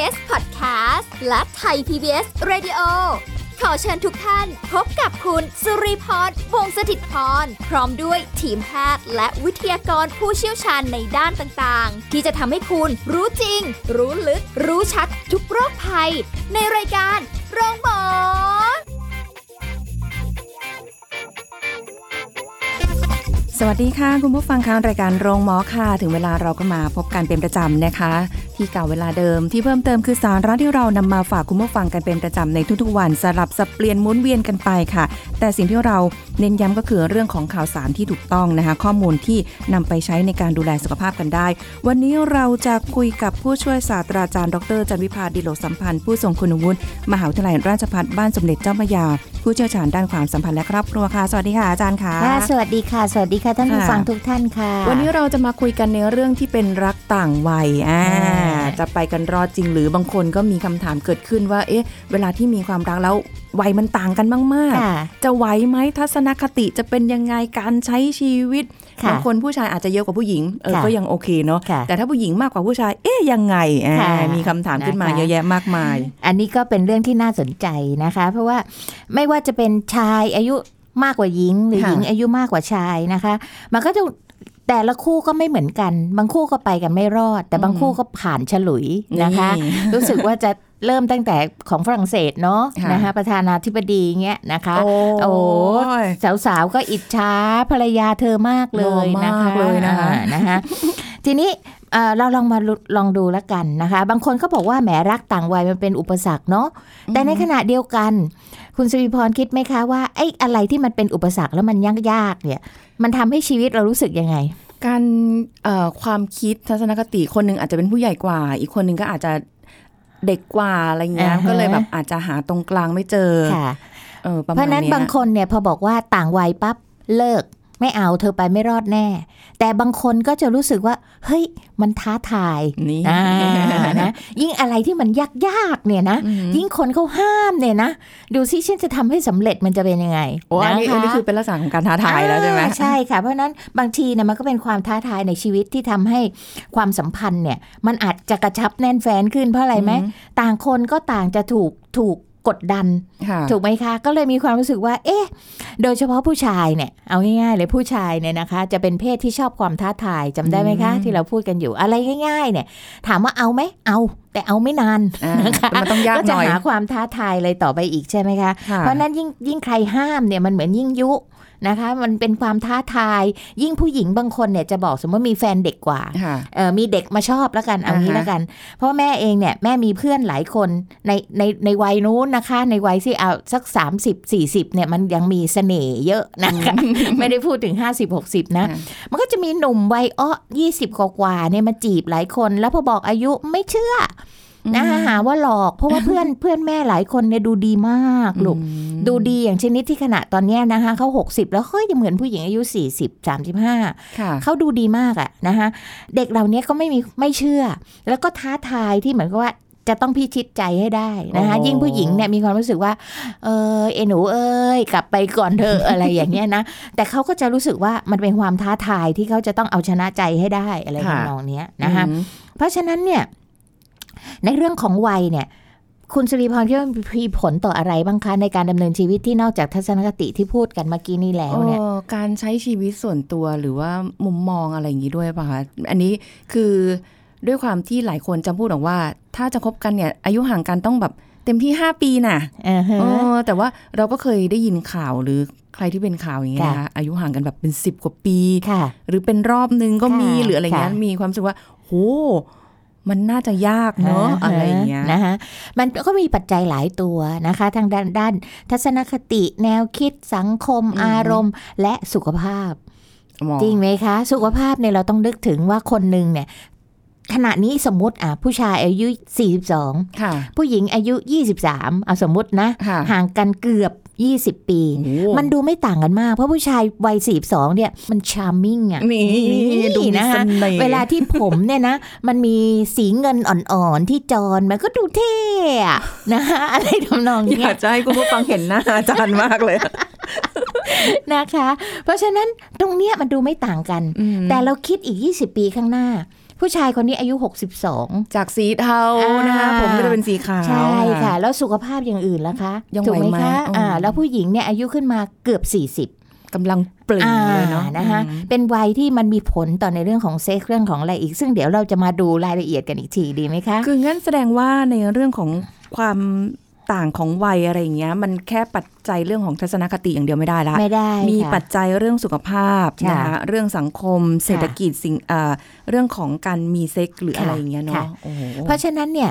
PBS Podcast และไทย PBS Radio ขอเชิญทุกท่านพบกับคุณสุริพรวงศิตพรพร้อมด้วยทีมแพทย์และวิทยากรผู้เชี่ยวชาญในด้านต่างๆ ที่จะทำให้คุณรู้จริง รู้ลึก รู้ชัดทุกโรคภัย ในรายการโรงพยาบาลสวัสดีค่ะ คุณผู้ฟังคะรายการโรงหมอค่ะ ถึงเวลาเราก็มาพบกันเป็นประจำนะคะ ที่เก่าเวลาเดิมที่เพิ่มเติมคือสาระที่เรานำมาฝากคุณผู้ฟังกันเป็นประจำในทุกๆวันสลับสับเปลี่ยนหมุนเวียนกันไปค่ะ แต่สิ่งที่เราเน้นย้ำก็คือเรื่องของข่าวสารที่ถูกต้องนะคะ ข้อมูลที่นำไปใช้ในการดูแลสุขภาพกันได้ วันนี้เราจะคุยกับผู้ช่วยศาสตราจารย์ดรจันวิพาดิโลกสัมพันธ์ผู้ทรงคุณวุฒิมหาวิทยาลัยราชภัฏบ้านสมเด็จเจ้าพระยา ผู้เชี่ยวชาญด้านความสัมพันธ์และครอบครัวค่ะสวัสดีค่ะอาจารย์ค่ะค่ะสวัสดีค่ะ สวัสดีค่ะท่านผู้ค่ะฟังทุกท่านค่ะ วันนี้เราจะมาคุยกันในเรื่องที่เป็นรักต่างวัยอ่าอ่าจะไปกันรอดจริงหรือบางคนก็มีคำถามเกิดขึ้นว่า เอ๊ะ เวลาที่มีความรักแล้ววัยมันต่างกันมากค่ะๆจะไหวไหมทัศนคติจะเป็นยังไงการใช้ชีวิตค่ะบางคนผู้ชายอาจจะเยอะกว่าผู้หญิงเออค่ะก็ยังโอเคเนาะค่ะแต่ถ้าผู้หญิงมากกว่าผู้ชาย เอ๊ะยังไงอ่าค่ะมีคำถามขึ้นมานะคะเยอะแยะมากมาย อันนี้ก็เป็นเรื่องที่น่าสนใจนะคะ เพราะว่าไม่ว่าจะเป็นชายอายุมากกว่าหญิงหรือค่ะหญิงอายุมากกว่าชายนะคะ มันก็จะ แต่ละคู่ก็ไม่เหมือนกัน บางคู่ก็ไปกันไม่รอด แต่บางคู่ก็ผ่านฉลุยนะคะ รู้สึกว่าจะเริ่มตั้งแต่ของฝรั่งเศสเนาะค่ะนะคะประธานาธิบดีเงี้ยนะคะ โอ้โอ้ยสาวๆก็อิจฉาภรรยาเธอมากเลยหล่อนะมาคะกเลยนะคะอ่านะคะทีนี้เอ่อเราลองมาลองดูแล้วกันนะคะ บางคนก็บอกว่าแหมรักต่างวัยมันเป็นอุปสรรคเนาะแต่ในขณะเดียวกัน คุณสุริพรคิดไหมคะว่าไอ้อะไรที่มันเป็นอุปสรรคแล้วมันยากๆเนี่ย มันทำให้ชีวิตเรารู้สึกยังไง การเอ่อความคิดทัศนคติคนหนึ่งอาจจะเป็นผู้ใหญ่กว่า อีกคนหนึ่งก็อาจจะเด็กกว่าอะไรเงี้ยอ่าฮะก็เลยแบบอาจจะหาตรงกลางไม่เจอค่ะเออประมาณเพราะฉะนั้นเนี้ยบางคนเนี่ยพอบอกว่าต่างวัยปั๊บเลิก ไม่เอาเธอไปไม่รอดแน่ แต่บางคนก็จะรู้สึกว่า เฮ้ย มันท้าทายนี่อ่านะยิ่งอะไรที่มันยากๆเนี่ยนะอืมยิ่งคนเขาห้ามเนี่ยนะ ดูซิฉันจะทำให้สำเร็จมันจะเป็นยังไงโอ้อันนี้ะะอันนี้คือเป็นลักษณะของการท้าทายแล้วใช่ไหมอ่าใช่ค่ะ เพราะฉะนั้นบางทีเนี่ยมันก็เป็นความท้าทายในชีวิตที่ทำให้ความสัมพันธ์เนี่ย มันอาจจะกระชับแน่นแฟนขึ้นเพราะอะไรไหมอืมต่างคนก็ต่างจะถูกถูก กดดันค่ะถูกไหมคะ ก็เลยมีความรู้สึกว่า เอ๊ะ โดยเฉพาะผู้ชายเนี่ย เอาง่ายๆเลยผู้ชายเนี่ยนะคะ จะเป็นเพศที่ชอบความท้าทายจำได้ไหมคะอืมที่เราพูดกันอยู่อะไรง่าย ๆ เนี่ย ถามว่าเอาไหมเอา แต่เอาไม่นานอ่านะคะมันต้องยากก็หจะน่อยหาความท้าทายอะไรต่อไปอีกใช่ไหมคะค่ะเพราะฉะนั้นยิ่งยิ่งใครห้ามเนี่ยมันเหมือนยิ่งยุ นะคะ มันเป็นความท้าทาย ยิ่งผู้หญิงบางคนเนี่ยจะบอกสมมติมีแฟนเด็กกว่าค่ะเออมีเด็กมาชอบแล้วกันเอางี้อ่าฮะแล้วกัน เพราะแม่เองเนี่ยแม่มีเพื่อนหลายคนในในในวัยนู้นนะคะ ในวัยที่เอาสัก 30 40เนี่ยมันยังมีเสน่ห์เยอะนะคะไม่ได้พูดถึง 50 60 นะค่ะมันก็จะมีหนุ่มวัยอ้อ20 กว่าๆเนี่ยมาจีบหลายคน แล้วพอบอกอายุไม่เชื่ออ นะคะหาว่าหลอกเพราะว่าเพื่อนเพื่อนแม่หลายคนเนี่ยดูดีมากลูกอืมดูดีอย่างชนิดที่ขณะตอนเนี้ยนะคะเขา 60 แล้วเฮ้ยยังเหมือนผู้หญิงอายุ 40 35ค่ะเขาดูดีมากอะนะคะเด็กเหล่านี้ก็ไม่มีไม่เชื่อ แล้วก็ท้าทายที่เหมือนกับว่าจะต้องพิชิตใจให้ได้นะคะโอ้ยิ่งผู้หญิงเนี่ยมีความรู้สึกว่า เออเอหนูเอ้ยกลับไปก่อนเธอะอะไรอย่างเงี้ยนะแต่เขาก็จะรู้สึกว่ามันเป็นความท้าทายที่เขาจะต้องเอาชนะใจให้ได้อะไรค่ะทำนองเนี้ยนะคะอืมเพราะฉะนั้นเนี่ย ในเรื่องของวัยเนี่ยคุณสุริพรคิดว่ามีผลต่ออะไรบ้างคะในการดำเนินชีวิตที่นอกจากทัศนคติที่พูดกันเมื่อกี้นี้แล้วเนี่ยเอ่อการใช้ชีวิตส่วนตัวหรือว่ามุมมองอะไรอย่างนี้ด้วยป่ะคะอันนี้คือด้วยความที่หลายคนจะพูดบอกว่า ถ้าจะคบกันเนี่ยอายุห่างกันต้องแบบเต็มที่5ปีน่ะอ่าฮะเออแต่ว่าเราก็เคยได้ยินข่าวหรือใครที่เป็นข่าวอย่างเงี้ยค่ะนะคะอายุห่างกันแบบเป็น10กว่าปีค่ะหรือเป็นรอบนึงก็มีค่ะหรืออะไรเงี้ยค่ะมีความรู้สึกว่าโห มันน่าจะยากเนอะอะไรอย่างเงี้ยนะคะมันก็มีปัจจัยหลายตัวนะคะ ทางด้านด้าน ทัศนคติแนวคิดสังคมอืมอารมณ์ และสุขภาพหมอจริงไหมคะ สุขภาพเนี่ยเราต้องนึกถึงว่าคนหนึ่งเนี่ยขณะนี้สมมติอะผู้ชายอายุ 42ค่ะผู้หญิงอายุ 23 เอาสมมตินะค่ะห่างกันเกือบ 20 ปีโอ้มันดูไม่ต่างกันมาก เพราะผู้ชายวัย42เนี่ยมัน charming อะนี่ดูมีเสน่ห์นะคะเวลาที่ผมเนี่ยนะ มันมีสีเงินอ่อนๆที่จอนมันก็ดูเท่อะนะคะอะไรทำนองอย่างเนี้ยอยากจะให้คุณผู้ฟังเห็นหน้าอาจารย์มากเลยนะคะ เพราะฉะนั้นตรงเนี้ยมันดูไม่ต่างกัน แต่เราคิดอีก 20 ปีข้างหน้า ผู้ชายคนนี้อายุ 62 จากสีเทานะคะอ่าผมก็จะเป็นสีขาว ใช่ค่ะ แล้วสุขภาพอย่างอื่นล่ะคะยังถูกไหมไหวไหมคะอืมอ่าแล้วผู้หญิงเนี่ยอายุขึ้นมาเกือบ 40กำลังเปล่งอ่าเลยเนาะนะคะอืมเป็นวัยที่มันมีผลต่อในเรื่องของเซ็กส์เรื่องของอะไรอีก ซึ่งเดี๋ยวเราจะมาดูรายละเอียดกันอีกทีดีไหมคะ คืองั้นแสดงว่าในเรื่องของความ ต่างของวัยอะไรอย่างเงี้ย มันแค่ปัจจัยเรื่องของทัศนคติอย่างเดียวไม่ได้ละไม่ได้มีค่ะปัจจัยเรื่องสุขภาพค่ะนะคะเรื่องสังคม เศรษฐกิจสิ่งเอ่อเรื่องของการมีเซ็กหรือค่ะอะไรอย่างเงี้ยค่ะเนาะโอ้โหเพราะฉะนั้นเนี่ย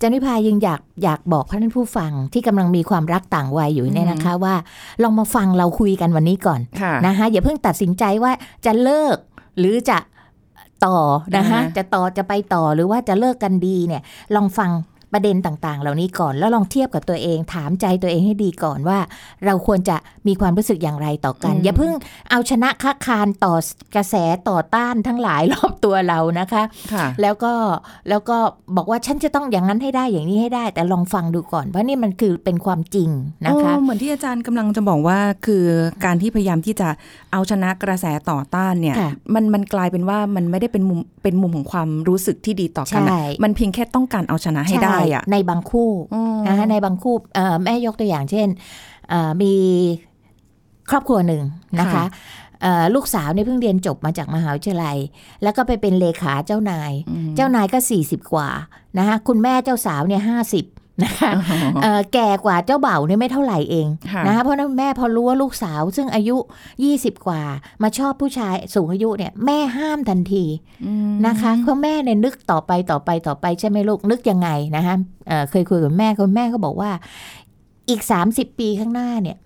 จันวิพายังอยากอยากบอกท่านผู้ฟังที่กำลังมีความรักต่างวัยอยู่เนี่ยนะคะว่าลองมาฟังเราคุยกันวันนี้ก่อนค่ะนะคะอย่าเพิ่งตัดสินใจว่าจะเลิกหรือจะต่อนะคะอ่าฮะจะต่อจะไปต่อหรือว่าจะเลิกกันดีเนี่ย ลองฟัง ประเด็นต่างๆ เหล่านี้ก่อนแล้วลองเทียบกับตัวเอง ถามใจตัวเองให้ดีก่อนว่า เราควรจะมีความรู้สึกอย่างไรต่อกัน อย่าเพิ่งเอาชนะค้าคานต่อกระแสต่อต้านทั้งหลายรอบตัวเรานะคะค่ะแล้วก็แล้วก็บอกว่าฉันจะต้องอย่างนั้นให้ได้อย่างนี้ให้ได้ แต่ลองฟังดูก่อนว่านี่มันคือเป็นความจริงนะคะโอ้เหมือนที่อาจารย์กำลังจะบอกว่าคือการที่พยายามที่จะเอาชนะกระแสต่อต้านเนี่ยค่ะมันมันกลายเป็นว่ามันไม่ได้เป็นมุมเป็นมุมของความรู้สึกที่ดีต่อกันอะใช่มันเพียงแค่ต้องการเอาชนะให้ได้อะใช่ในบางคู่อืมนะคะในบางคู่เอ่อแม่ยกตัวอย่างเช่นเอ่อมีครอบครัวหนึ่งนะคะเอ่อลูกสาวเนี่ยเพิ่งเรียนจบมาจากมหาวิทยาลัย แล้วก็ไปเป็นเลขาเจ้านายอืมเจ้านายก็ 40 กว่านะคะคุณแม่เจ้าสาวเนี่ยห้าสิบ นะคะเอ่อแก่กว่าเจ้าเบ่าวเนี่ยไม่เท่าไหร่เองค่ะนะคะเพราะฉะนั้นแม่พอรู้ว่าลูกสาว ซึ่งอายุ 20 กว่า มาชอบผู้ชายสูงอายุเนี่ยแม่ห้ามทันทีอืมนะคะเพราะแม่เนี่ยนึกต่อไปต่อไปต่อไปใช่ไหมลูกนึกยังไงนะคะเอ่อเคยคุยกับแม่คุณแม่ก็บอกว่าอีก 30 ปีข้างหน้าเนี่ย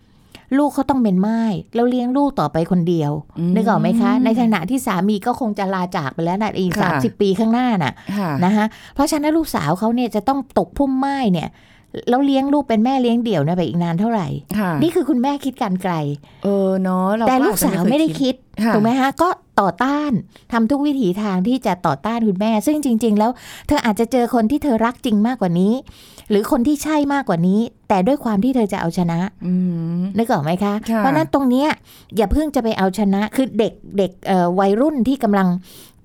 ลูกเขาต้องเป็นไม้แล้วเลี้ยงลูกต่อไปคนเดียวอืมนึกออกไหมคะ ในขณะที่สามีก็คงจะลาจากไปแล้วนะอีกค่ะสามสิบปีข้างหน้าน่ะค่ะนะคะเพราะฉะนั้นลูกสาวเขาเนี่ยจะต้องตกพุ่มไม้เนี่ย แล้วเลี้ยงลูกเป็นแม่เลี้ยงเดี่ยวเนี่ยไปอีกนานเท่าไหร่ค่ะนี่คือคุณแม่คิดการไกล เออเนาะเราแต่ลูกสาวไม่ได้คิดค่ะถูกไหมฮะก็ต่อต้านทำทุกวิถีทางที่จะต่อต้านคุณแม่ ซึ่งจริง ๆ แล้ว เธออาจจะเจอคนที่เธอรักจริงมากกว่านี้ หรือคนที่ใช่มากกว่านี้ แต่ด้วยความที่เธอจะเอาชนะอืมนึกออกไหมคะค่ะเพราะฉะนั้นตรงเนี้ยอย่าเพิ่งจะไปเอาชนะคือเด็กเด็กเอ่อวัยรุ่นที่กำลัง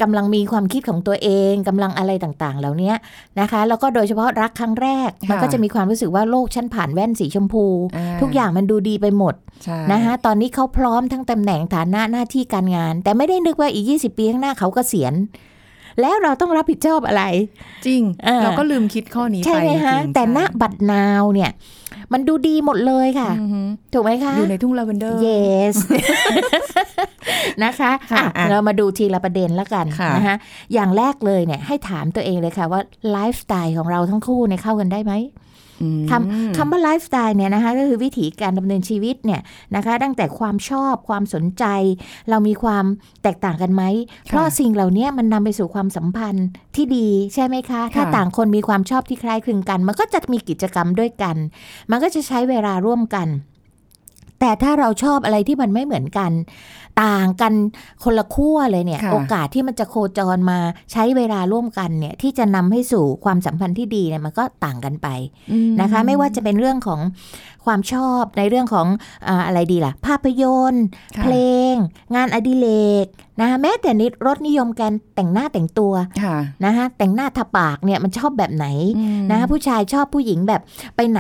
กำลังมีความคิดของตัวเองกำลังอะไรต่างๆ เหล่านี้นะคะ แล้วก็โดยเฉพาะรักครั้งแรก มันก็จะมีความรู้สึกว่าโลกฉันผ่านแว่นสีชมพู ทุกอย่างมันดูดีไปหมดใช่นะคะตอนนี้เขาพร้อมทั้งตำแหน่งฐานะหน้าที่การงาน แต่ไม่ได้นึกว่าอีก 20 ปีข้างหน้าเขาก็เสียณแล้วเราต้องรับผิดชอบอะไร จริงเออเราก็ลืมคิดข้อนี้ใช่ไปไหมคะจริงๆแต่ณใช่บัดนาวเนี่ย มันดูดีหมดเลยค่ะอือหือถูกไหมคะ อยู่ในทุ่งลาเวนเดอร์ yes นะคะค่ะอะอะเรามาดูทีละประเด็นแล้วกันค่ะนะคะอย่างแรกเลยเนี่ยให้ถามตัวเองเลยค่ะว่าไลฟ์สไตล์ของเราทั้งคู่เนี่ยเข้ากันได้ไหมอืม คำคำว่าไลฟ์สไตล์เนี่ยนะคะก็คือวิถีการดำเนินชีวิตเนี่ยนะคะตั้งแต่ความชอบความสนใจ เรามีความแตกต่างกันไหม เพราะสิ่งเหล่านี้มันนำไปสู่ความสัมพันธ์ที่ดีใช่ไหมคะ ถ้าต่างคนมีความชอบที่คล้ายคลึงกัน มันก็จะมีกิจกรรมด้วยกัน มันก็จะใช้เวลาร่วมกันแต่ถ้าเราชอบอะไรที่มันไม่เหมือนกัน ต่างกันคนละขั้วเลยเนี่ยค่ะโอกาสที่มันจะโคจรมาใช้เวลาร่วมกันเนี่ย ที่จะนำให้สู่ความสัมพันธ์ที่ดีเนี่ยมันก็ต่างกันไปอืมนะคะ ไม่ว่าจะเป็นเรื่องของความชอบในเรื่องของอาอะไรดีล่ะ ภาพยนตร์ค่ะเพลง งานอดิเรกนะคะแม้แต่นิดรสนิยมการแต่งหน้าแต่งตัวค่ะนะคะแต่งหน้าทาปากเนี่ยมันชอบแบบไหนอืมนะคะผู้ชายชอบผู้หญิงแบบไปไหน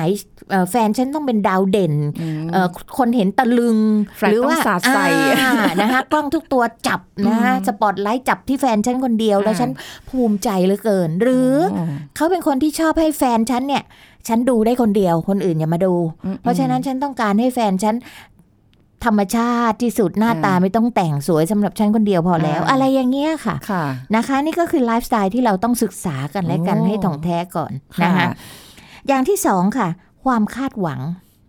เอ่อแฟนฉันต้องเป็นดาวเด่นอืมเอ่อคนเห็นตะลึงแฟลชหรืว่าต้องสาดใส่อ่านะคะกล้องทุกตัวจับนะคะอืมสปอตไลท์จับที่แฟนฉันคนเดียว แล้วอ่าฉันภูมิใจเหลือเกิน หรือโเขาเป็นคนที่ชอบให้แฟนฉันเนี่ย ฉันดูได้คนเดียวคนอื่นอย่ามาดูอืมเพราะฉะนั้นฉันต้องการให้แฟนฉันธรรมชาติที่สุดหน้าอ่าตาไม่ต้องแต่งสวยสำหรับฉันคนเดียวพอแล้วอ่าอะไรอย่างเงี้ยค่ะค่ะนะคะ นี่ก็คือไลฟ์สไตล์ที่เราต้องศึกษากันและกันโอ้ให้ถ่องแท้ก่อนนะคะอย่างที่สองค่ะ ความคาดหวัง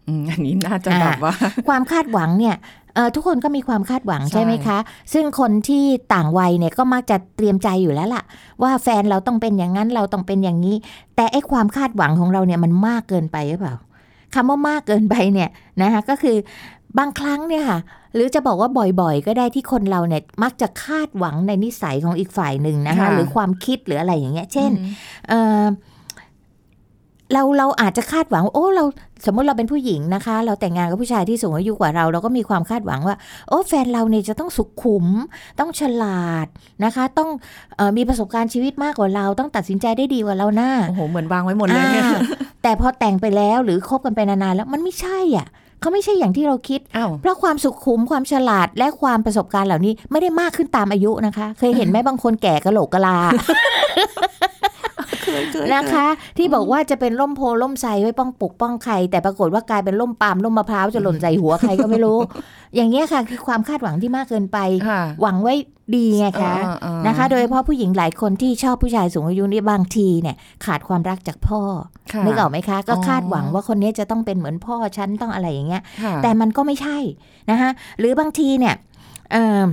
อืมอันนี้น่าจะอ่าแบบว่า ความคาดหวังเนี่ยเอ่อ ทุกคนก็มีความคาดหวังใช่ใช่ไหมคะ ซึ่งคนที่ต่างวัยเนี่ยก็มักจะเตรียมใจอยู่แล้วล่ะ ว่าแฟนเราต้องเป็นอย่างนั้นเราต้องเป็นอย่างนี้ แต่ไอ้ความคาดหวังของเราเนี่ยมันมากเกินไปหรือเปล่าคำว่ามากเกินไปเนี่ยนะคะก็คือบางครั้งเนี่ยค่ะ หรือจะบอกว่าบ่อยๆ ก็ได้ที่คนเราเนี่ยมักจะคาดหวังในนิสัยของอีกฝ่ายหนึ่งนะคะค่ะหรือความคิดหรืออะไรอย่างเงี้ย เช่นเอ่อ เราเราอาจจะคาดหวังว่าโอ้เราสมมติเราเป็นผู้หญิงนะคะ เราแต่งงานกับผู้ชายที่สูงอายุกว่าเรา เราก็มีความคาดหวังว่า โอ้แฟนเราเนี่ยจะต้องสุขุม ต้องฉลาดนะคะ ต้องเออมีประสบการณ์ชีวิตมากกว่าเรา ต้องตัดสินใจได้ดีกว่าเราหน้าโอ้โหเหมือนวางไว้หมดเลยเนี่ยอ่าแต่พอแต่งไปแล้วหรือคบกันไปนานๆแล้วมันไม่ใช่อะเขาไม่ใช่อย่างที่เราคิดอ้าวเพราะความสุขุมความฉลาดและความประสบการณ์เหล่านี้ไม่ได้มากขึ้นตามอายุนะคะ เคยเห็นไหมบางคนแก่กะโหลกกะลาเคยเคย นะคะ ที่บอกว่าจะเป็นร่มโพล่มไทรไว้ป้องปกป้องใคร แต่ปรากฏว่ากลายเป็นร่มปาล์มร่มมะพร้าวจะหล่นใส่หัวใครก็ไม่รู้ อย่างเงี้ยค่ะคือความคาดหวังที่มากเกินไปค่ะหวังไว้ดีไงคะเออเออนะคะ โดยเฉพาะผู้หญิงหลายคนที่ชอบผู้ชายสูงอายุนี่บางทีเนี่ย ขาดความรักจากพ่อค่ะนึกออกไหมคะ ก็อ๋อคาดหวังว่าคนนี้จะต้องเป็นเหมือนพ่อฉันต้องอะไรอย่างเงี้ยค่ะแต่มันก็ไม่ใช่นะคะหรือบางทีเนี่ยเอิ่ม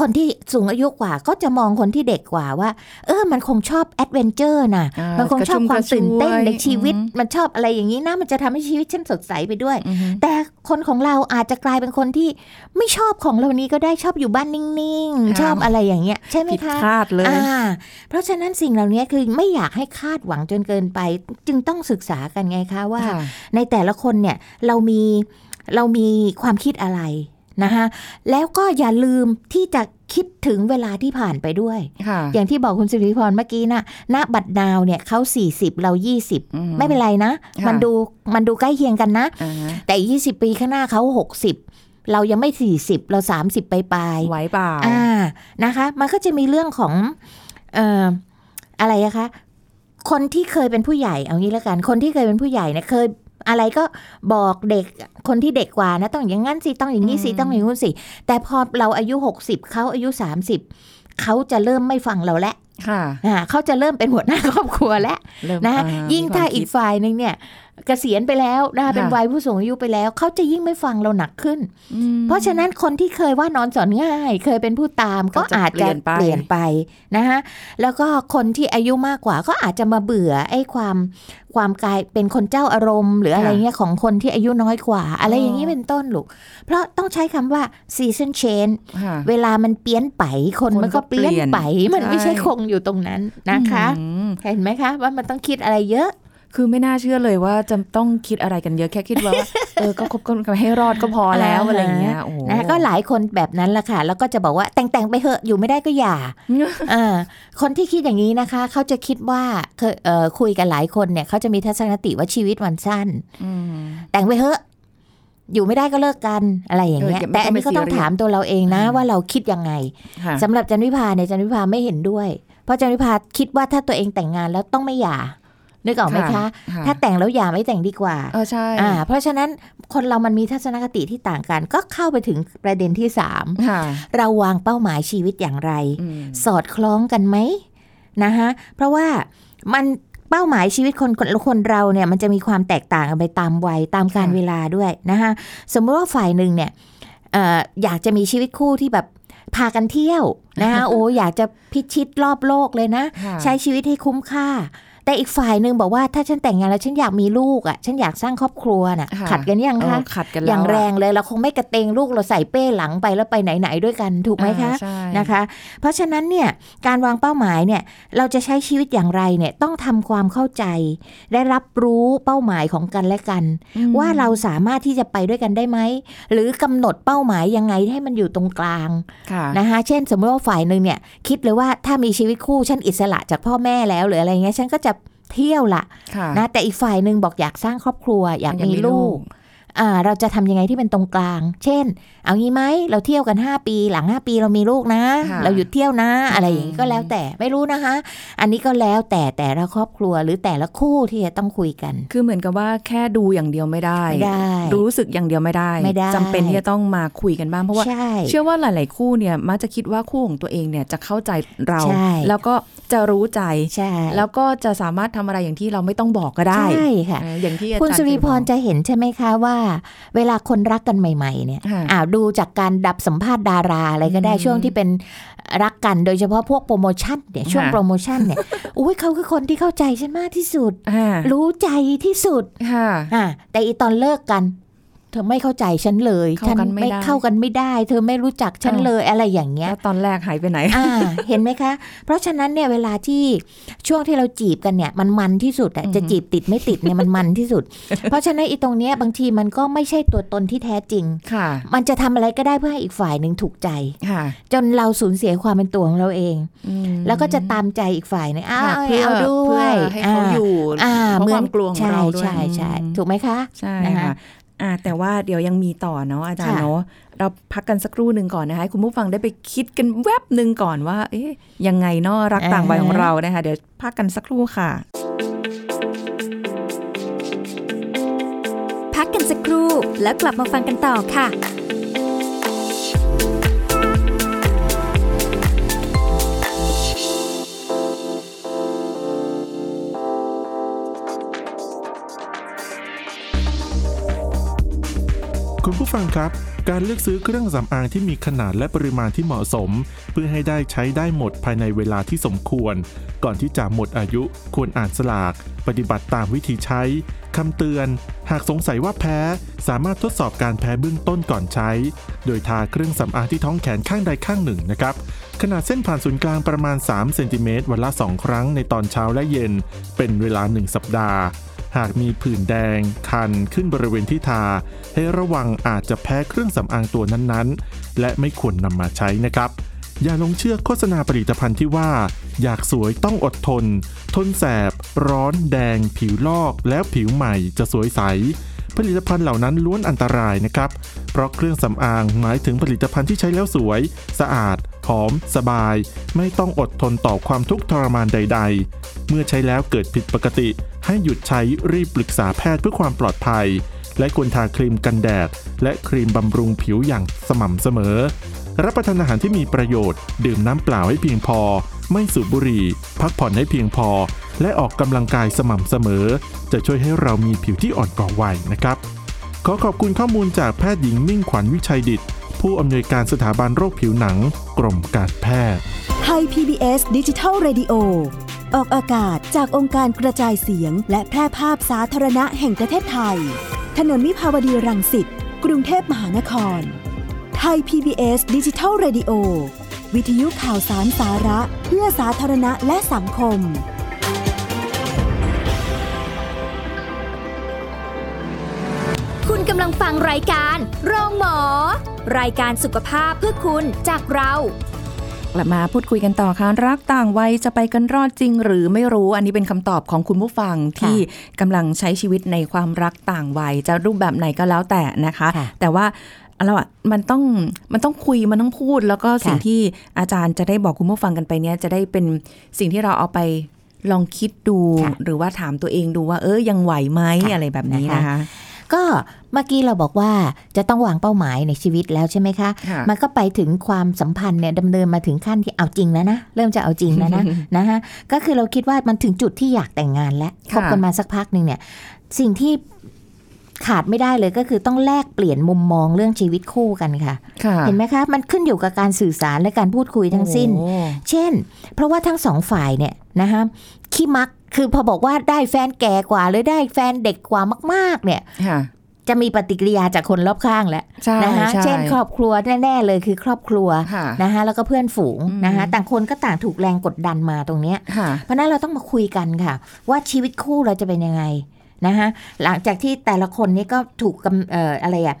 คนที่สูงอายุกว่าก็จะมองคนที่เด็กกว่าว่า เออ มันคงชอบ adventure นะอ่ามันคงชอบความตื่นเต้นในชีวิตอืมมันชอบอะไรอย่างนี้นะมันจะทำให้ชีวิตฉันสดใสไปด้วยอือฮึแต่คนของเราอาจจะกลายเป็นคนที่ไม่ชอบของเหล่านี้ก็ได้ชอบอยู่บ้านนิ่งๆ ชอบอะไรอย่างเงี้ยใช่ไหมผิดคะคาดเลยอ่าเพราะฉะนั้นสิ่งเหล่านี้คือไม่อยากให้คาดหวังจนเกินไป จึงต้องศึกษากันไงคะว่าค่ะในแต่ละคนเนี่ยเรามีเรามีความคิดอะไร นะคะแล้วก็อย่าลืมที่จะคิดถึงเวลาที่ผ่านไปด้วยค่ะอย่างที่บอกคุณสิริพรเมื่อกี้นะณบัตรดาวเนี่ยเขา 40 เรา 20อืไม่เป็นไรนะค่ะมันดูมันดูใกล้เคียงกันนะอ่าฮะแต่ 20 ปีข้างหน้าเขา 60 เรายังไม่ 40 เรา 30 ไปปลายๆไหวเปล่าอ่านะคะ มันก็จะมีเรื่องของเอ่ออะไรอะคะคนที่เคยเป็นผู้ใหญ่เอางี้แล้วกัน คนที่เคยเป็นผู้ใหญ่เนี่ยเคย อะไรก็บอกเด็กคนที่เด็กกว่านะ ต้องอย่างงั้นสิต้องอย่างนี้สิอืมต้องอย่างนู้นสิแต่พอเราอายุ 60เขาอายุ 30เขาจะเริ่มไม่ฟังเราแล้วค่ะอ่าเขาจะเริ่มเป็นหัวหน้าครอบครัวแล้วเริ่มนะอ่ยิ่งถ้าอีกฝ่ายหนึ่งเนี่ย เกษียณไปแล้วนะคะเป็นค่ะวัยผู้สูงอายุไปแล้ว เขาจะยิ่งไม่ฟังเราหนักขึ้นอืมเพราะฉะนั้นคนที่เคยว่านอนสอนง่าย เคยเป็นผู้ตามก็ก็จะอาจจะเปลี่ยนไปเปลี่ยนไปนะคะแล้วก็คนที่อายุมากกว่าก็อาจจะมาเบื่อไอ้ความความกลายเป็นคนเจ้าอารมณ์ หรืออะไรเงี้ยของคนที่อายุน้อยกว่า อะไรอย่างนี้เป็นต้นลูก เพราะต้องใช้คำว่า season change ค่ะเวลามันเปลี่ยนไปคนคนมันก็ก็เปลี่ยนเปลี่ยนไป มันไม่ใช่ใช่คงอยู่ตรงนั้นนะคะอืมเห็นไหมคะ ว่ามันต้องคิดอะไรเยอะ คือไม่น่าเชื่อเลยว่าจะต้องคิดอะไรกันเยอะแค่คิดว่าเออก็คบกันให้รอดก็พอแล้วอ่าอะไรอย่างเงี้ยโอ้โหนะคะก็หลายคนแบบนั้นแหละค่ะ แล้วก็จะบอกว่าแต่งแต่งๆไปเหอะอยู่ไม่ได้ก็อย่าเออคนที่คิดอย่างนี้นะคะ เขาจะคิดว่าเคยเอ่อคุยกันหลายคนเนี่ยเขาจะมีทัศนคติว่าชีวิตมันสั้นอืมแต่งไปเหอะอยู่ไม่ได้ก็เลิกกันอะไรอย่างเงี้ยเออไม่แต่อันนี้ก็ต้องต้องไปซีเรียสถามตัวเราเองนะอืมว่าเราคิดยังไงค่ะสำหรับจันวิพาเนี่ยจันวิพาไม่เห็นด้วย เพราะจันวิพาคิดว่าถ้าตัวเองแต่งงานแล้วต้องไม่หย่า นึกออกไหมคะค่ะถ้าแต่งแล้วหย่าไม่แต่งดีกว่าเออใช่อ่าเพราะฉะนั้นคนเรามันมีทัศนคติที่ต่างกัน ก็เข้าไปถึงประเด็นที่สามค่ะเราวางเป้าหมายชีวิตอย่างไรอืมสอดคล้องกันไหมนะคะเพราะว่ามันเป้าหมายชีวิตคนคนคนเราเนี่ยมันจะมีความแตกต่างกันไปตามวัยตามการค่ะเวลาด้วยนะคะสมมติว่าฝ่ายหนึ่งเนี่ยเอ่ออยากจะมีชีวิตคู่ที่แบบพากันเที่ยวนะคะโอ้อยากจะพิชิตรอบโลกเลยนะค่ะใช้ชีวิตให้คุ้มค่า แต่อีกฝ่ายหนึ่งบอกว่าถ้าฉันแต่งงานแล้วฉันอยากมีลูกอะฉันอยากสร้างครอบครัวน่ะค่ะขัดกันยังเอคะอขัดกันแล้วอย่างแระงเลยเราคงไม่กระเตงลูกเราใส่เป้หลังไปแล้วไปไหนๆด้วยกันถูกไหมคะอ่าใช่นะคะ เพราะฉะนั้นเนี่ยการวางเป้าหมายเนี่ยเราจะใช้ชีวิตอย่างไรเนี่ยต้องทำความเข้าใจ ได้รับรู้เป้าหมายของกันและกันอืมว่าเราสามารถที่จะไปด้วยกันได้ไหมหรือกำหนดเป้าหมายยังไงให้มันอยู่ตรงกลางค่ะนะคะเช่นสมมติว่าฝ่ายหนึ่งเนี่ยคิดเลยว่าถ้ามีชีวิตคู่ฉันอิสระจากพ่อแม่แล้วหรืออะไรเงี้ยฉันก็จะ เที่ยวละค่ะนะแต่อีกฝ่ายหนึ่งบอกอยากสร้างครอบครัว อยากอยากมีมีลูกลูกอ่าเราจะทำยังไงที่เป็นตรงกลาง เช่น เอางี้ไหมเราเที่ยวกัน 5 ปี หลัง 5 ปีเรามีลูกนะค่ะเราหยุดเที่ยวนะ อะไรอย่างนี้ก็แล้วแต่ไม่รู้นะคะ อันนี้ก็แล้วแต่แต่ละครอบครัวหรือแต่ละคู่ที่จะต้องคุยกัน คือเหมือนกับว่าแค่ดูอย่างเดียวไม่ได้ไม่ได้ รู้สึกอย่างเดียวไม่ได้ไม่ได้จำเป็นที่จะต้องมาคุยกันบ้างเพราะว่าใช่เชื่อว่าหลาย ๆ คู่เนี่ยมักจะคิดว่าคู่ของตัวเองเนี่ยจะเข้าใจเราใช่แล้วก็ จะรู้ใจใช่แล้วก็จะสามารถทำอะไรอย่างที่เราไม่ต้องบอกก็ได้ใช่ค่ะเอออย่างที่อาจารย์คุณสุริพรเคยบอกจะเห็นใช่ไหมคะว่า เวลาคนรักกันใหม่ ๆ เนี่ยค่ะอ่าดูจากการดับสัมภาษณ์ดาราอะไรก็ได้อืมช่วงที่เป็นรักกันโดยเฉพาะพวกโปรโมชั่นเนี่ยช่วงค่ะโปรโมชั่นเนี่ยอุ้ยเขาคือคนที่เข้าใจฉันมากที่สุดอ่ารู้ใจที่สุดค่ะอ่าแต่อีตอนเลิกกัน เธอไม่เข้าใจฉันเลยเข้าฉักันไม่ได้เข้ากันไม่ได้ เธอไม่รู้จักฉันอ่าเลยอะไรอย่างเงี้ยแล้วตอนแรกหายไปไหนอ่าเห็นไหมคะ เพราะฉะนั้นเนี่ยเวลาที่ช่วงที่เราจีบกันเนี่ยมันมันที่สุดอะอือฮึจะจีบติดไม่ติดเนี่ยมันมันที่สุด เพราะฉะนั้นอีตรงเนี้ยบางทีมันก็ไม่ใช่ตัวตนที่แท้จริงค่ะ มันจะทำอะไรก็ได้เพื่อให้อีกฝ่ายหนึ่งถูกใจค่ะจนเราสูญเสียความเป็นตัวของเราเองอืมแล้วก็จะตามใจอีกฝ่ายหนึงอ้าวค่ะเอาเพื่อเอาด้วเพื่อยให้เขาอยู่อ่าเพราะเหมืคอนวามกลัวของใช่เราด้วยใช่ใช่อืมถูกไหมคะใช่นะคะค่ะ อ่าแต่ว่าเดี๋ยวยังมีต่อเนาะอาจารย์ค่ะเนาะเราพักกันสักครู่หนึ่งก่อนนะคะให้คุณผู้ฟังได้ไปคิดกันแวบหนึ่งก่อนว่า เอ๊ยยังไงเนาะรักต่างวัยของเรานะคะเดี๋ยวพักกันสักครู่ค่ะ พักกันสักครู่แล้วกลับมาฟังกันต่อค่ะ คุณผู้ฟังครับ การเลือกซื้อเครื่องสำอางที่มีขนาดและปริมาณที่เหมาะสม เพื่อให้ได้ใช้ได้หมดภายในเวลาที่สมควร ก่อนที่จะหมดอายุควรอ่านสลาก ปฏิบัติตามวิธีใช้คำเตือน หากสงสัยว่าแพ้ สามารถทดสอบการแพ้เบื้องต้นก่อนใช้ โดยทาเครื่องสำอางที่ท้องแขนข้างใดข้างหนึ่งนะครับขนาดเส้นผ่านศูนย์กลางประมาณ3เซนติเมตรวันละ 2 ครั้งในตอนเช้าและเย็น เป็นเวลา 1 สัปดาห์ หากมีผื่นแดง คันขึ้นบริเวณที่ทา ให้ระวังอาจจะแพ้เครื่องสำอางตัวนั้นๆ และไม่ควรนำมาใช้นะครับ อย่าลงเชื่อโฆษณาผลิตภัณฑ์ที่ว่า อยากสวยต้องอดทน ทนแสบ ร้อน แดง ผิวลอก แล้วผิวใหม่จะสวยใส ผลิตภัณฑ์เหล่านั้นล้วนอันตรายนะครับ เพราะเครื่องสำอางหมายถึงผลิตภัณฑ์ที่ใช้แล้วสวย สะอาด หอม สบาย ไม่ต้องอดทนต่อความทุกข์ทรมานใด ๆ เมื่อใช้แล้วเกิดผิดปกติ ให้หยุดใช้รีบปรึกษาแพทย์เพื่อความปลอดภัย และควรทาครีมกันแดด และครีมบำรุงผิวอย่างสม่ำเสมอ รับประทานอาหารที่มีประโยชน์ ดื่มน้ำเปล่าให้เพียงพอ ไม่สูบบุหรี่ พักผ่อนให้เพียงพอ และออกกำลังกายสม่ำเสมอ จะช่วยให้เรามีผิวที่อ่อนกว่าวัยนะครับ ขอขอบคุณข้อมูลจากแพทย์หญิงมิ่งขวัญวิชัยดิต ผู้อำนวยการสถาบันโรคผิวหนัง กรมการแพทย์ไทย PBS ดิจิทัล Radio ออกอากาศจากองค์การกระจายเสียง และแพร่ภาพสาธารณะแห่งประเทศไทย ถนนมิภาวดีรังสิตกรุงเทพมหานคร ไทย PBS ดิจิทัล Radio วิทยุข่าวสารสาระ เพื่อสาธารณะและสังคม กำลังฟังรายการโรงหมอ รายการสุขภาพเพื่อคุณจากเรา กลับมาพูดคุยกันต่อค่ะรักต่างวัยจะไปกันรอดจริงหรือไม่รู้อันนี้เป็นคำตอบของคุณผู้ฟังที่กำลังใช้ชีวิตในความรักต่างวัยจะรูปแบบไหนก็แล้วแต่นะคะค่ะแต่ว่าเราอะมันต้องมันต้องคุยมันต้องพูด แล้วก็สิ่งค่ะที่อาจารย์จะได้บอกคุณผู้ฟังกันไปเนี้ยจะได้เป็นสิ่งที่เราเอาไปลองคิดดูค่ะหรือว่าถามตัวเองดูว่า เออยังไหวไหมค่ะอะไรแบบนี้นะคะนะคะ ก็เมื่อกี้เราบอกว่าจะต้องวางเป้าหมายในชีวิตแล้วใช่ไหมคะค่ะมันก็ไปถึงความสัมพันธ์เนี่ยดำเนินมาถึงขั้นที่เอาจริงแล้วนะ เริ่มจะเอาจริงแล้วนะนะฮะ ก็คือเราคิดว่ามันถึงจุดที่อยากแต่งงานแล้วคค่ะบกันมาสักพักหนึ่งเนี่ย สิ่งที่ขาดไม่ได้เลยก็คือต้องแลกเปลี่ยนมุมมองเรื่องชีวิตคู่กันค่ะค่ะเห็นไหมคะ มันขึ้นอยู่กับการสื่อสารและการพูดคุยทั้งสิ้นโอ้เช่น เพราะว่าทั้งสองฝ่ายเนี่ย นะคะขี้มักคือพอบอกว่าได้แฟนแก่กว่า หรือได้แฟนเด็กกว่ามาก ๆ เนี่ยค่ะจะมีปฏิกิริยาจากคนรอบข้างแล้วใช่นะคะใช่เช่นครอบครัวแน่ๆเลยคือครอบครัวค่ะนะคะแล้วก็เพื่อนฝูงอืมนะคะต่างคนก็ต่างถูกแรงกดดันมาตรงเนี้ยค่ะเพราะฉะนั้นเราต้องมาคุยกันค่ะ ว่าชีวิตคู่เราจะเป็นยังไงนะคะหลังจากที่แต่ละคนนี้ก็ถูกกำเอ่ออะไรอะ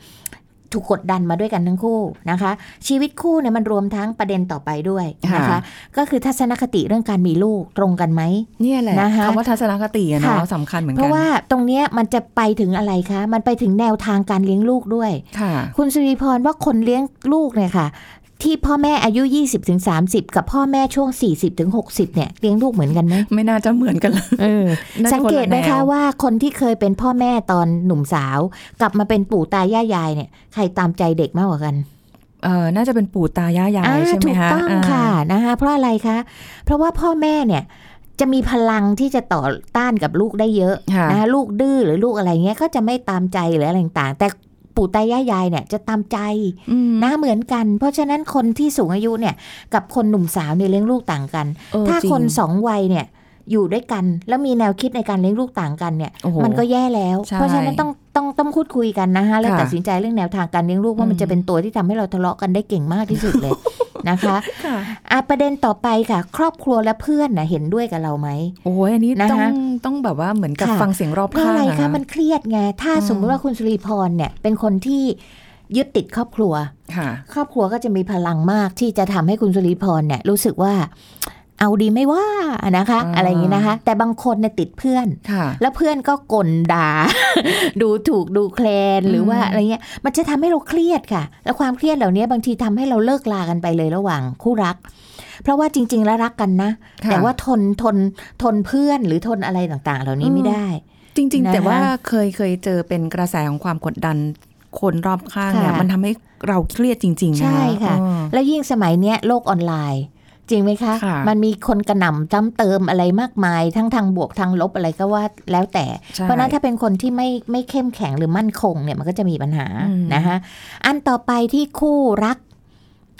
ถูกกดดันมาด้วยกันทั้งคู่นะคะ ชีวิตคู่เนี่ยมันรวมทั้งประเด็นต่อไปด้วยนะคะค่ะก็คือทัศนคติเรื่องการมีลูกตรงกันไหมเนี่ยแหละนะคะคำว่าทัศนคติอะค่ะเนาะสำคัญเหมือนเพกันราะว่าตรงเนี้ยมันจะไปถึงอะไรคะ มันไปถึงแนวทางการเลี้ยงลูกด้วยค่ะคุณสุริพรว่าคนเลี้ยงลูกเนี่ยค่ะ ที่พ่อแม่อายุ 20ถึง30 กับพ่อแม่ช่วง 40ถึง60 เนี่ยเลี้ยงลูกเหมือนกันไหมไม่น่าจะเหมือนกันเลยเออน่าจะสังเกตไหมคนละแนคะวว่าคนที่เคยเป็นพ่อแม่ตอนหนุ่มสาว กลับมาเป็นปู่ตายายยายเนี่ยใครตามใจเด็กมากกว่ากันเออน่าจะเป็นปู่ตายายายอ่าใช่ไหมถูกคะต้องาค่ะนะคะเพราะอะไรคะ เพราะว่าพ่อแม่เนี่ยจะมีพลังที่จะต่อต้านกับลูกได้เยอะค่ะนะคะลูกดื้อหรือลูกอะไรเงี้ยก็จะไม่ตามใจหรืออะไรต่างๆแต่ ปู่ตายายยายเนี่ยจะตามใจอืมนะเหมือนกัน เพราะฉะนั้นคนที่สูงอายุเนี่ยกับคนหนุ่มสาวเนี่ยเลี้ยงลูกต่างกันเออถ้าจริงคนสองวัยเนี่ย อยู่ด้วยกัน แล้วมีแนวคิดในการเลี้ยงลูกต่างกันเนี่ยโอ้โหมันก็แย่แล้วใช่เพราะฉะนั้นต้องต้องต้องพูดคุยกันนะคะแล้วค่ะตัดสินใจเรื่องแนวทางการเลี้ยงลูกว่ามันอืมจะเป็นตัวที่ทำให้เราทะเลาะกันได้เก่งมากที่สุดเลยนะคะค่ะอะประเด็นต่อไปค่ะ ครอบครัวและเพื่อนนะเห็นด้วยกับเราไหมโอ้ยอันนี้นะคะต้องต้องแบบว่าเหมือนกับค่ะฟังเสียงรอบเพราะข้างอะไรอะคะมันเครียดไงถ้าอืมสมมติว่าคุณสุริพรเนี่ยเป็นคนที่ยึดติดครอบครัวค่ะครอบครัวก็จะมีพลังมากที่จะทำให้คุณสุริพรเนี่ยรู้สึกว่า เอาดีไม่ว่านะคะอ่าอะไรอย่างนี้นะคะ แต่บางคนเนี่ยติดเพื่อนค่ะแล้วเพื่อนก็กลด่า ดูถูกดูแคลนหรือว่าอืมอะไรเงี้ยมันจะทำให้เราเครียดค่ะ แล้วความเครียดเหล่านี้บางทีทำให้เราเลิกลากันไปเลยระหว่างคู่รัก เพราะว่าจริง ๆ แล้วรักกันนะค่ะแต่ว่าทนทนทนเพื่อนหรือทนอะไรต่างๆ เหล่านี้ไม่ได้ จริง ๆ แต่นะคะว่าเคยเคยเจอเป็นกระแสของความกดดันคนรอบข้างเนี่ยค่ะมันทำให้เราเครียดจริงๆนะใช่ค่ะเออแล้วยิ่งสมัยเนี้ยโลกออนไลน์ จริงไหมคะค่ะมันมีคนกระหน่ำจ้ำเติมอะไรมากมาย ทั้งทางบวกทางลบอะไรก็ว่าแล้วแต่ใช่เพราะฉะนั้นถ้าเป็นคนที่ไม่ไม่เข้มแข็งหรือมั่นคงเนี่ยมันก็จะมีปัญหาอืมนะคะอันต่อไปที่คู่รัก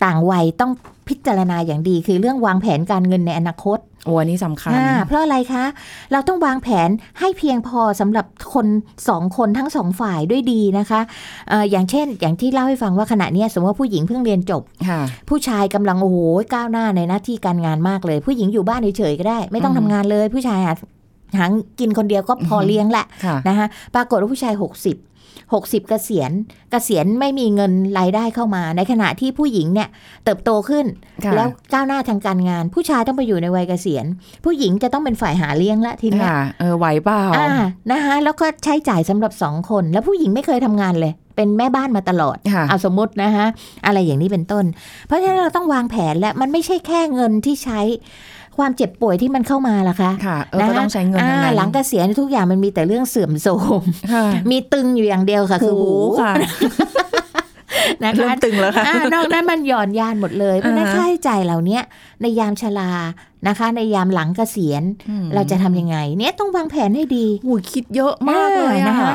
ต่างวัยต้องพิจารณาอย่างดีคือเรื่องวางแผนการเงินในอนาคต โอ้อันนี้สำคัญอ่าเพราะอะไรคะ เราต้องวางแผนให้เพียงพอสำหรับคนสองคนทั้งสองฝ่ายด้วยดีนะคะเอ่ออย่างเช่น อย่างที่เล่าให้ฟังว่าขณะเนี้ยสมมติว่าผู้หญิงเพิ่งเรียนจบค่ะผู้ชายกำลังโอ้โหก้าวหน้าในหน้าที่การงานมากเลย ผู้หญิงอยู่บ้านเฉยๆก็ได้ ไม่ต้องอืทำมงานเลย ผู้ชายหาหากินคนเดียวก็พออือหือเลี้ยงแหละค่ะนะคะปรากฏว่าผู้ชาย 60 60 เกษียณ เกษียณไม่มีเงินรายได้เข้ามา ในขณะที่ผู้หญิงเนี่ยเติบโตขึ้นค่ะแล้วก้าวหน้าทางการงาน ผู้ชายต้องไปอยู่ในวัยเกษียณ ผู้หญิงจะต้องเป็นฝ่ายหาเลี้ยงละทีเนี้ยค่ะเออไหวเปล่าอ่านะคะแล้วก็ใช้จ่ายสำหรับสองคน แล้วผู้หญิงไม่เคยทำงานเลยเป็นแม่บ้านมาตลอดค่ะเอาสมมตินะคะอะไรอย่างนี้เป็นต้น เพราะฉะนั้นเราต้องวางแผนและมันไม่ใช่แค่เงินที่ใช้ ความเจ็บป่วยที่มันเข้ามาล่ะคะค่ะเออก็นะคะต้องใช้เงินทั้งอ่านั้นหลังเกษียณทุกอย่างมันมีแต่เรื่องเสื่อมโทรมค่ะมีตึงอยู่อย่างเดียวค่ะ คือหูค่ะนะเริ่คะมตึงแล้วค่ะอ่านอกนั้นมันหย่อนยานหมดเลยเพราะฉะนั้นอ่าฮะค่าใช้จ่ายเหล่านี้ในยามชรานะคะ ในยามหลังเกษียณอืมเราจะทำยังไง เนี่ยต้องวางแผนให้ดีโอ้ยคิดเยอะมากเลยอ่าอะนะคะ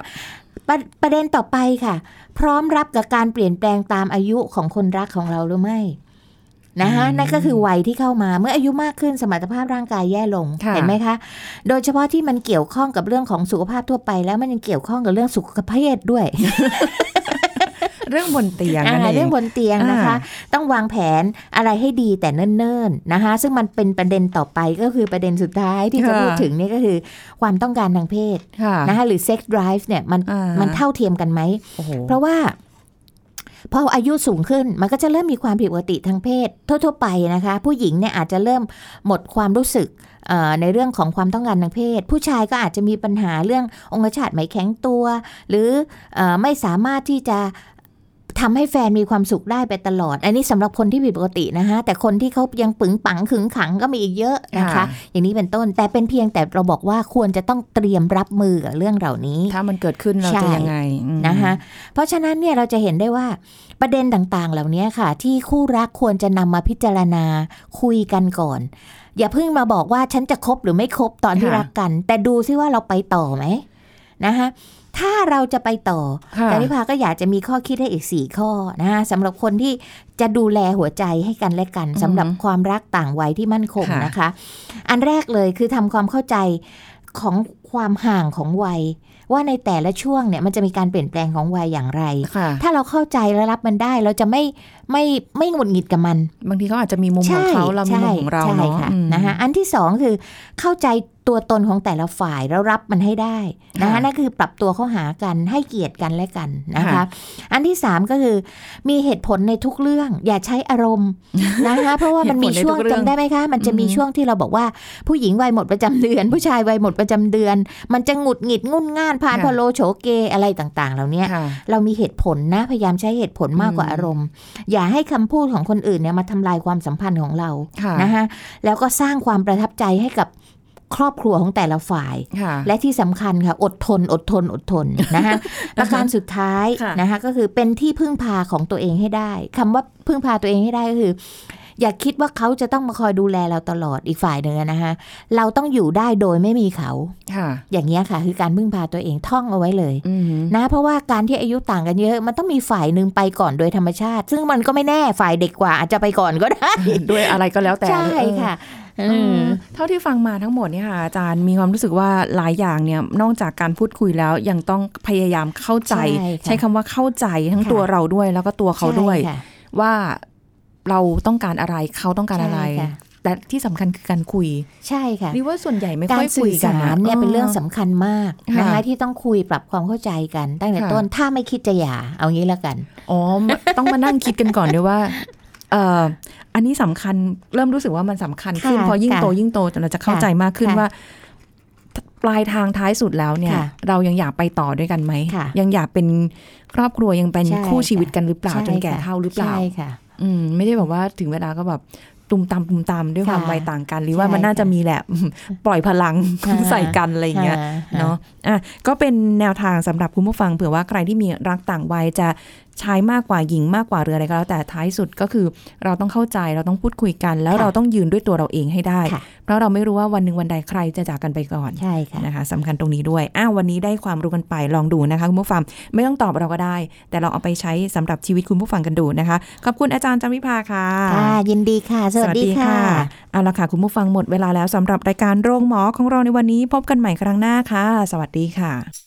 ประประเด็นต่อไปค่ะ พร้อมรับกับการเปลี่ยนแปลงตามอายุของคนรักของเราหรือไม่ นะคะนั่นก็คือวัยที่เข้ามาเมื่ออายุมากขึ้นสมรรถภาพร่างกายแย่ลงค่ะเห็นไหมคะ โดยเฉพาะที่มันเกี่ยวข้องกับเรื่องของสุขภาพทั่วไป แล้วมันยังเกี่ยวข้องกับเรื่องสุขภาพด้วยเรื่องบนเตียงอ่านั่นเอเรื่องงบนเตียงนะคะอ่ต้องวางแผนอะไรให้ดีแต่เนิ่นๆนะคะ ซึ่งมันเป็นประเด็นต่อไปก็คือประเด็นสุดท้ายที่จะค่ะพูดถึงเนี่ยก็คือความต้องการทางเพศค่ะนะคะหรือ sex drive เนี่ยมันอ่ามันเท่าเทียมกันไหมโอ้โหเพราะว่า พออายุสูงขึ้นมันก็จะเริ่มมีความผิดปกติทางเพศ ทั่วๆไปนะคะ ผู้หญิงเนี่ยอาจจะเริ่มหมดความรู้สึกในเรื่องของความต้องการทางเพศ ผู้ชายก็อาจจะมีปัญหาเรื่ององคชาตไม่แข็งตัว หรืออไม่สามารถที่จะ ทำให้แฟนมีความสุขได้ไปตลอด อันนี้สำหรับคนที่ผิดปกตินะคะแต่คนที่เขายังปึงปังขึงขังก็มีอีกเยอะนะคะค่ะอย่างนี้เป็นต้นแต่เป็นเพียงแต่เราบอกว่าควรจะต้องเตรียมรับมือกับเรื่องเหล่านี้ ถ้ามันเกิดขึ้นเราใช่จะยังไงอืมนะคะเพราะฉะนั้นเนี่ยเราจะเห็นได้ว่าประเด็นต่างๆ เหล่านี้ค่ะ ที่คู่รักควรจะนำมาพิจารณาคุยกันก่อน อย่าเพิ่งมาบอกว่าฉันจะคบหรือไม่คบตอนที่ค่ะรักกัน แต่ดูซิว่าเราไปต่อไหมนะคะ ถ้าเราจะไปต่อค่ะแต่นิพาก็อยากจะมีข้อคิดให้อีกสี่ข้อนะคะสำหรับคนที่จะดูแลหัวใจให้กันและกันสำหรับความรักต่างวัยที่มั่นคงค่ะนะคะ อันแรกเลยคือทำความเข้าใจของความห่างของวัย ว่าในแต่ละช่วงเนี่ยมันจะมีการเปลี่ยนแปลงของวัยอย่างไรค่ะถ้าเราเข้าใจและรับมันได้เราจะไม่ ไม่ไม่หงุดหงิดกับมัน บางทีเขาอาจจะมีมุมของเขาเรามีมุมของเราใช่เนาะค่ะอืมนะคะอันที่สองคือเข้าใจตัวตนของแต่ละฝ่ายแล้วรับมันให้ได้นะคะค่ะนั่นคือปรับตัวเข้าหากันให้เกียรติกันและกันนะคะค่ะอันที่สามก็คือมีเหตุผลในทุกเรื่อง อย่าใช้อารมณ์นะคะเพราะว่ามันมีเหตุผลในช่วงทุกเรื่องจำได้ไหมคะ มันจะมีอืมช่วงที่เราบอกว่าผู้หญิงวัยหมดประจำเดือน ผู้ชายวัยหมดประจำเดือน มันจะหงุดหงิดงุนง่านพานค่ะพะโลโฉเกอะไรต่างๆ เหล่านี้ค่ะเรามีเหตุผลนะพยายามใช้เหตุผลมากกว่าอืมอารมณ์ อย่าให้คำพูดของคนอื่นเนี่ยมาทำลายความสัมพันธ์ของเราค่ะนะคะแล้วก็สร้างความประทับใจให้กับครอบครัวของแต่ละฝ่ายค่ะและที่สำคัญค่ะ อดทน อดทน อดทนนะคะประการสุดท้ายค่ะนะคะก็คือเป็นที่พึ่งพาของตัวเองให้ได้คำว่าพึ่งพาตัวเองให้ได้ก็คือ อย่าคิดว่าเขาจะต้องมาคอยดูแลเราตลอดอีกฝ่ายหนึ่งอะนะคะเราต้องอยู่ได้โดยไม่มีเขาค่ะอย่างเงี้ยค่ะ คือการพึ่งพาตัวเองท่องเอาไว้เลยอืมนะ เพราะว่าการที่อายุต่างกันเยอะ มันต้องมีฝ่ายหนึ่งไปก่อนโดยธรรมชาติ ซึ่งมันก็ไม่แน่ฝ่ายเด็กกว่าอาจจะไปก่อนก็ได้ด้วยอะไรก็แล้วแต่ใช่เออค่ะเออือมเท่าที่ฟังมาทั้งหมดเนี่ยค่ะอาจารย์มีความรู้สึกว่าหลายอย่างเนี่ยนอกจากการพูดคุยแล้วยังต้องพยายามเข้าใจ ใช่ค่ะใช้คำว่าเข้าใจทั้งค่ะตัวเราด้วยแล้วก็ตัวเขาด้วยใช่ค่ะว่า เราต้องการอะไรเขาต้องการอะไรใช่ค่ะแต่ที่สำคัญคือการคุย ใช่ค่ะนี่ว่าส่วนใหญ่ไม่กาค่รอยคุสื่ยอกันสารนะเนี่ยเป็นเรื่องสำคัญมากนะคะค่ะที่ต้องคุยปรับความเข้าใจกันตั้งแต่ค่ะต้นถ้าไม่คิดจะหย่าเอางี้แล้วกันอ๋อต้องมานั่งคิดกันก่อนด้วยว่าเอ่ออันนี้สำคัญเริ่มรู้สึกว่ามันสำคัญขึ้นค่ะพอยิ่งค่ะโตยิ่งโตจนเราจะเข้าใจมากขึ้นค่ะว่า ปลายทางท้ายสุดแล้วเนี่ยค่ะเรายังอยากไปต่อด้วยกันไหมค่ะยังอยากเป็นครอบครัวยังเป็นใช่คู่ชีวิตกันหรือเปล่าใช่จนแก่ค่ะเฒ่าหรือเปล่าใช่ค่ะ อืมไม่ได้แบบว่าถึงเวลาก็แบบตุมตามตุมตามด้วยความค่ะวัยต่างกัน หรือว่าใช่มันน่าจะค่ะมีแหละ ปล่อยพลังค่ะใส่กันอะไรอย่างเงี้ยเนาะอะก็เป็นแนวทางสำหรับคุณผู้ฟังเผื่อว่าใครที่มีรักต่างวัยจะ ชายมากกว่าหญิงมากกว่าหรืออะไรก็แล้วแต่ท้ายสุดก็คือเราต้องเข้าใจเราต้องพูดคุยกัน แล้วค่ะเราต้องยืนด้วยตัวเราเองให้ได้ค่ะเพราะเราไม่รู้ว่าวันหนึ่งวันใดใครจะจากกันไปก่อนใช่ค่ะนะคะสำคัญตรงนี้ด้วยอ้าววันนี้ได้ความรู้กันไปลองดูนะคะคุณผู้ฟังไม่ต้องตอบเราก็ได้ แต่ลองเอาไปใช้สำหรับชีวิตคุณผู้ฟังกันดูนะคะขอบคุณอาจารย์จำวิภาค่ะค่ะยินดีค่ะ สวัสดีค่ะเอาละค่ะคุณผู้ฟังหมดเวลาแล้วสำหรับรายการโรงหมอของเราในวันนี้พบกันใหม่ครั้งหน้าค่ะ สวัสดีค่ะ